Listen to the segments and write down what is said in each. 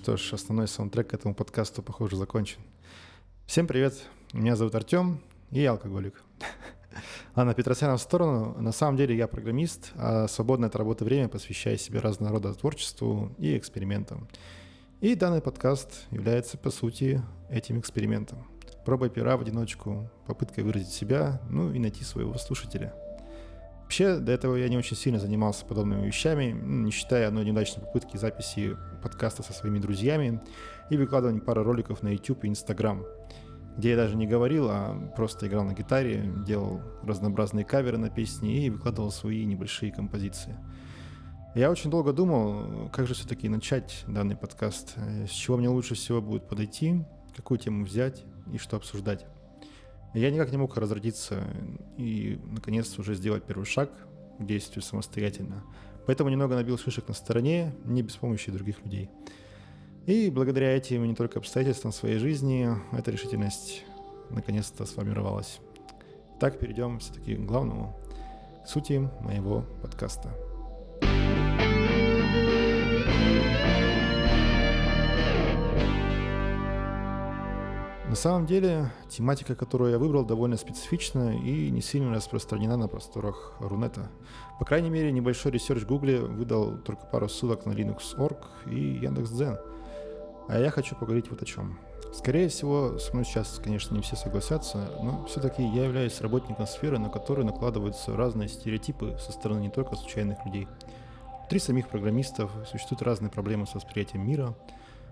Что ж, основной саундтрек к этому подкасту, похоже, закончен. Всем привет, меня зовут Артем, и я алкоголик. Ладно, Петросяна в сторону. На самом деле я программист, а свободное от работы время посвящаю себе разного рода творчеству и экспериментам. И данный подкаст является, по сути, этим экспериментом. Проба пера в одиночку, попыткой выразить себя, ну и найти своего слушателя – Вообще, до этого я не очень сильно занимался подобными вещами, не считая одной неудачной попытки записи подкаста со своими друзьями и выкладывания пары роликов на YouTube и Instagram, где я даже не говорил, а просто играл на гитаре, делал разнообразные каверы на песни и выкладывал свои небольшие композиции. Я очень долго думал, как же все-таки начать данный подкаст, с чего мне лучше всего будет подойти, какую тему взять и что обсуждать. Я никак не мог разродиться и, наконец-то, уже сделать первый шаг к действию самостоятельно. Поэтому немного набил шишек на стороне, не без помощи других людей. И благодаря этим не только обстоятельствам своей жизни, эта решительность наконец-то сформировалась. Так перейдем все-таки к главному, к сути моего подкаста. Самом деле, тематика, которую я выбрал, довольно специфична и не сильно распространена на просторах Рунета. По крайней мере, небольшой research Гугле выдал только пару ссылок на Linux.org и Яндекс.Дзен. А я хочу поговорить вот о чем. Скорее всего, со мной сейчас, конечно, не все согласятся, но все-таки я являюсь работником сферы, на которую накладываются разные стереотипы со стороны не только случайных людей. Внутри самих программистов существуют разные проблемы с восприятием мира –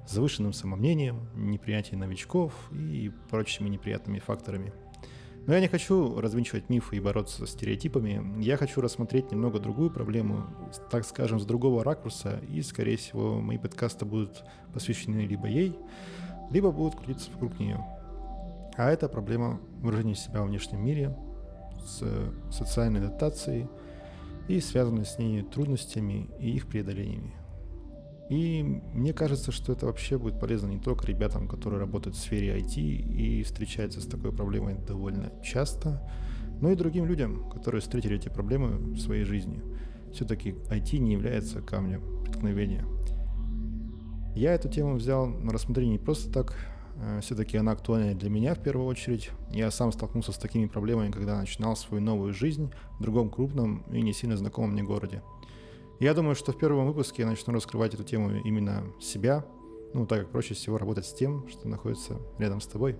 завышенным самомнением, неприятием новичков и прочими неприятными факторами. Но я не хочу развенчивать мифы и бороться с стереотипами. Я хочу рассмотреть немного другую проблему, так скажем, с другого ракурса, и, скорее всего, мои подкасты будут посвящены либо ей, либо будут крутиться вокруг нее. А это проблема выражения себя во внешнем мире, с социальной адаптацией и связанной с ней трудностями и их преодолениями. И мне кажется, что это вообще будет полезно не только ребятам, которые работают в сфере IT и встречаются с такой проблемой довольно часто, но и другим людям, которые встретили эти проблемы в своей жизни. Все-таки IT не является камнем преткновения. Я эту тему взял на рассмотрение не просто так, э, все-таки она актуальна для меня в первую очередь. Я сам столкнулся с такими проблемами, когда начинал свою новую жизнь в другом крупном и не сильно знакомом мне городе. Я думаю, что в первом выпуске я начну раскрывать эту тему именно себя, ну, так как проще всего работать с тем, что находится рядом с тобой.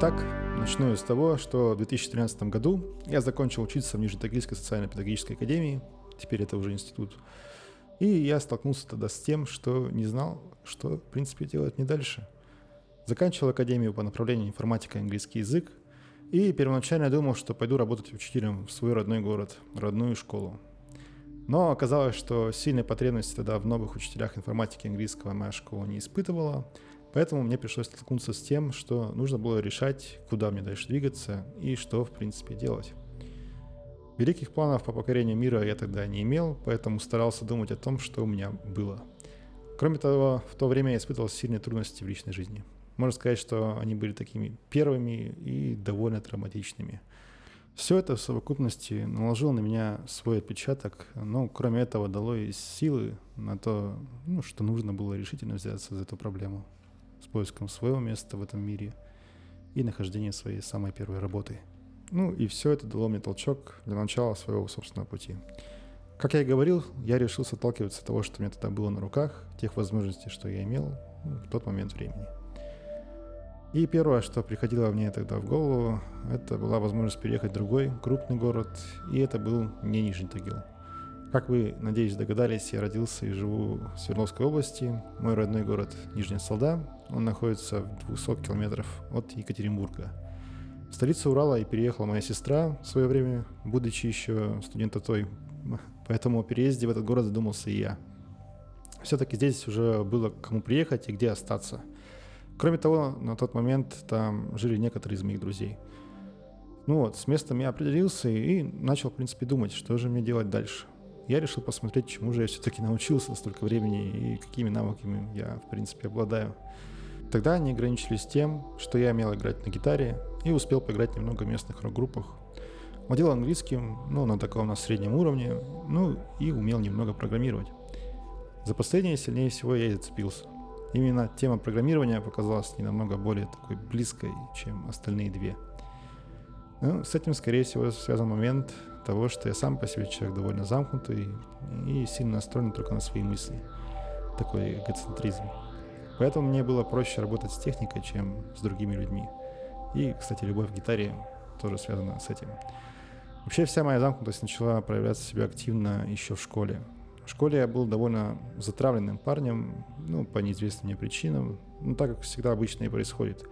Так, начну с того, что в 2013 году я закончил учиться в Нижнетагильской социально-педагогической академии, теперь это уже институт, и я столкнулся тогда с тем, что не знал, что, в принципе, делать не дальше – Заканчивал академию по направлению информатика и английский язык, и первоначально думал, что пойду работать учителем в свой родной город, родную школу. Но оказалось, что сильной потребности тогда в новых учителях информатики и английского моя школа не испытывала, поэтому мне пришлось столкнуться с тем, что нужно было решать, куда мне дальше двигаться и что, в принципе, делать. Великих планов по покорению мира я тогда не имел, поэтому старался думать о том, что у меня было. Кроме того, в то время я испытывал сильные трудности в личной жизни – можно сказать, что они были такими первыми и довольно травматичными. Все это в совокупности наложило на меня свой отпечаток, но кроме этого дало и силы на то, ну, что нужно было решительно взяться за эту проблему с поиском своего места в этом мире и нахождением своей самой первой работы. Ну и все это дало мне толчок для начала своего собственного пути. Как я и говорил, я решил отталкиваться от того, что у меня тогда было на руках, тех возможностей, что я имел ну, в тот момент времени. И первое, что приходило мне тогда в голову, это была возможность переехать в другой крупный город, и это был не Нижний Тагил. Как вы, надеюсь, догадались, я родился и живу в Свердловской области. Мой родной город Нижняя Салда. Он находится в 200 километров от Екатеринбурга. В столицу Урала и переехала моя сестра в свое время, будучи еще студентом той. Поэтому о переезде в этот город задумался и я. Все-таки здесь уже было кому приехать и где остаться – Кроме того, на тот момент там жили некоторые из моих друзей. Ну вот, с местом я определился и начал, в принципе, думать, что же мне делать дальше. Я решил посмотреть, чему же я все-таки научился столько времени и какими навыками я, в принципе, обладаю. Тогда они ограничились тем, что я умел играть на гитаре и успел поиграть немного в местных рок-группах. Владел английским, ну, на таком на среднем уровне, ну, и умел немного программировать. За последнее сильнее всего я и зацепился. Именно тема программирования показалась не намного более такой близкой, чем остальные две. Ну, с этим, скорее всего, связан момент того, что я сам по себе человек довольно замкнутый и сильно настроен только на свои мысли. Такой эгоцентризм. Поэтому мне было проще работать с техникой, чем с другими людьми. И, кстати, любовь к гитаре тоже связана с этим. Вообще вся моя замкнутость начала проявляться себя активно еще в школе. В школе я был довольно затравленным парнем, ну, по неизвестным мне причинам, ну, так как всегда обычно и происходит.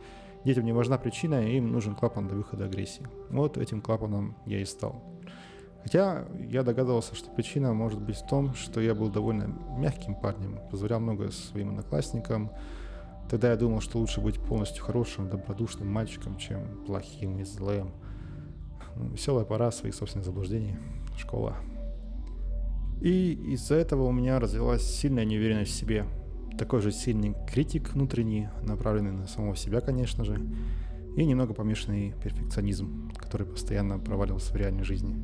Детям не важна причина, им нужен клапан для выхода агрессии. Вот этим клапаном я и стал. Хотя я догадывался, что причина может быть в том, что я был довольно мягким парнем, позволял много своим одноклассникам. Тогда я думал, что лучше быть полностью хорошим, добродушным мальчиком, чем плохим и злым. Ну, веселая пора своих собственных заблуждений. Школа. И из-за этого у меня развилась сильная неуверенность в себе. Такой же сильный критик внутренний, направленный на самого себя, конечно же, и немного помешанный перфекционизм, который постоянно проваливался в реальной жизни.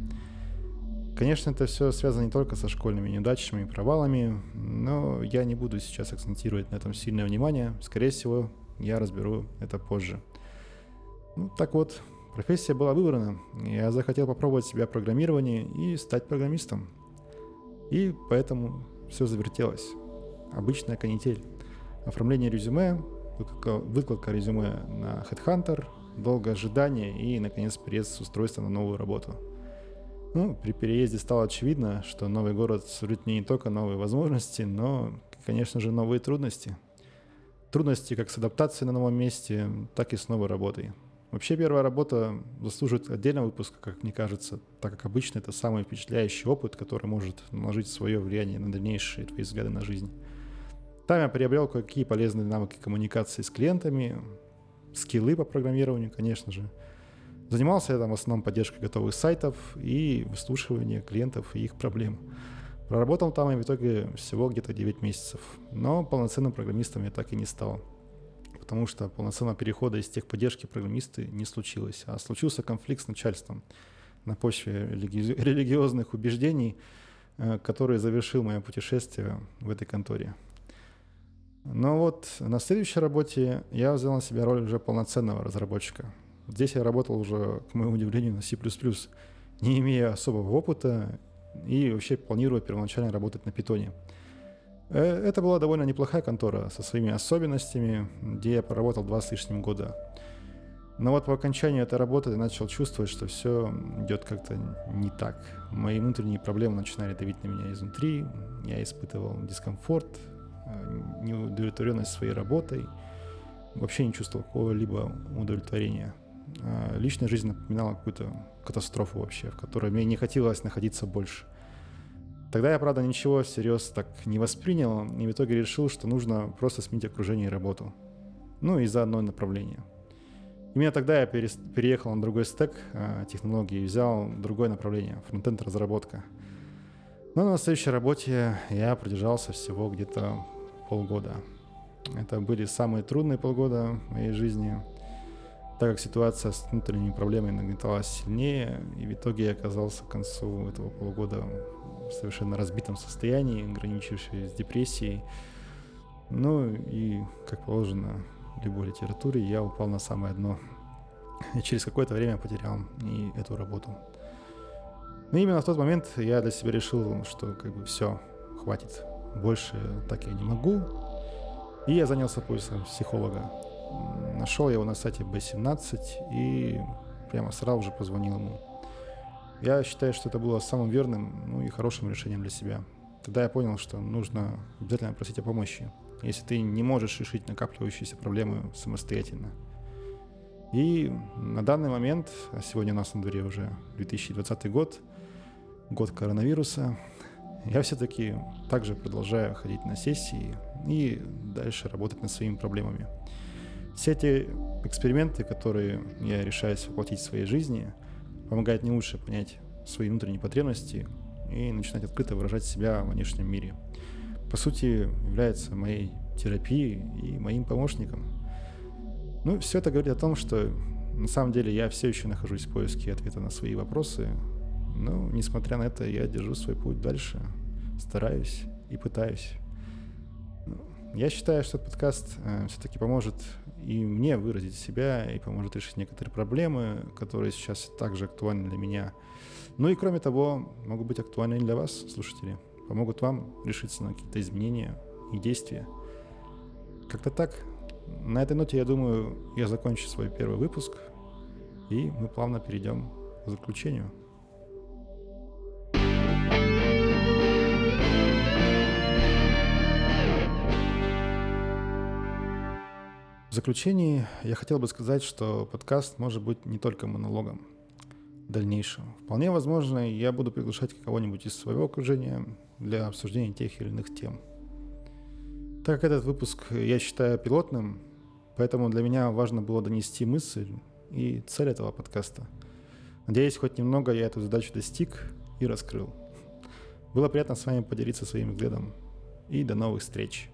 Конечно, это все связано не только со школьными неудачами и провалами, но я не буду сейчас акцентировать на этом сильное внимание. Скорее всего, я разберу это позже. Ну, так вот, профессия была выбрана. Я захотел попробовать себя в программировании и стать программистом. И поэтому все завертелось. Обычная канитель. Оформление резюме, выкладка, резюме на Headhunter, долгое ожидание и, наконец, переезд с устройства на новую работу. Ну, при переезде стало очевидно, что новый город сулит мне не только новые возможности, но, конечно же, новые трудности. Трудности как с адаптацией на новом месте, так и с новой работой. Вообще первая работа заслуживает отдельного выпуска, как мне кажется, так как обычно это самый впечатляющий опыт, который может наложить свое влияние на дальнейшие твои взгляды на жизнь. Там я приобрел кое-какие полезные навыки коммуникации с клиентами, скиллы по программированию, конечно же. Занимался я там в основном поддержкой готовых сайтов и выслушиванием клиентов и их проблем. Проработал там и в итоге всего где-то 9 месяцев, но полноценным программистом я так и не стал потому что полноценного перехода из техподдержки программисты не случилось, а случился конфликт с начальством на почве религи- религиозных убеждений, э, который завершил мое путешествие в этой конторе. Но вот на следующей работе я взял на себя роль уже полноценного разработчика. Здесь я работал уже, к моему удивлению, на C++, не имея особого опыта и вообще планируя первоначально работать на питоне. Э, это была довольно неплохая контора со своими особенностями, где я проработал два с лишним года. Но вот по окончанию этой работы я начал чувствовать, что все идет как-то не так. Мои внутренние проблемы начинали давить на меня изнутри, я испытывал дискомфорт, э, неудовлетворенность своей работой, вообще не чувствовал какого-либо удовлетворения. А личная жизнь напоминала какую-то катастрофу вообще, в которой мне не хотелось находиться больше. Тогда я, правда, ничего всерьез так не воспринял, и в итоге решил, что нужно просто сменить окружение и работу. Ну и заодно направление. Именно тогда я переехал на другой стек э, технологии и взял другое направление — фронтенд разработка. Но на следующей работе я продержался всего где-то полгода. Это были самые трудные полгода моей жизни, так как ситуация с внутренними проблемами нагнеталась сильнее, и в итоге я оказался к концу этого полугода в совершенно разбитом состоянии, граничившей с депрессией. Ну и, как положено любой литературе, я упал на самое дно. И через какое-то время потерял и эту работу. Но именно в тот момент я для себя решил, что как бы все, хватит. Больше так я не могу. И я занялся поиском психолога. Нашел я его на сайте B17 и прямо сразу же позвонил ему. Я считаю, что это было самым верным ну, и хорошим решением для себя. Тогда я понял, что нужно обязательно просить о помощи, если ты не можешь решить накапливающиеся проблемы самостоятельно. И на данный момент, а сегодня у нас на дворе уже 2020 год, год коронавируса, я все-таки также продолжаю ходить на сессии и дальше работать над своими проблемами. Все эти эксперименты, которые я решаюсь воплотить в своей жизни, помогает не лучше понять свои внутренние потребности и начинать открыто выражать себя в внешнем мире. По сути, является моей терапией и моим помощником. Ну, все это говорит о том, что На самом деле я все еще нахожусь в поиске ответа на свои вопросы, но, несмотря на это, я держу свой путь дальше, стараюсь и пытаюсь. Я считаю, что этот подкаст э, все-таки поможет и мне выразить себя, и поможет решить некоторые проблемы, которые сейчас также актуальны для меня. Ну и кроме того, могут быть актуальны для вас, слушатели. Помогут вам решиться на какие-то изменения и действия. Как-то так. На этой ноте, я думаю, я закончу свой первый выпуск, и мы плавно перейдем к заключению. В заключении я хотел бы сказать, что подкаст может быть не только монологом в дальнейшем. Вполне возможно, я буду приглашать кого-нибудь из своего окружения для обсуждения тех или иных тем. Так как этот выпуск я считаю пилотным, поэтому для меня важно было донести мысль и цель этого подкаста. Надеюсь, хоть немного я эту задачу достиг и раскрыл. Было приятно с вами поделиться своим взглядом. И до новых встреч!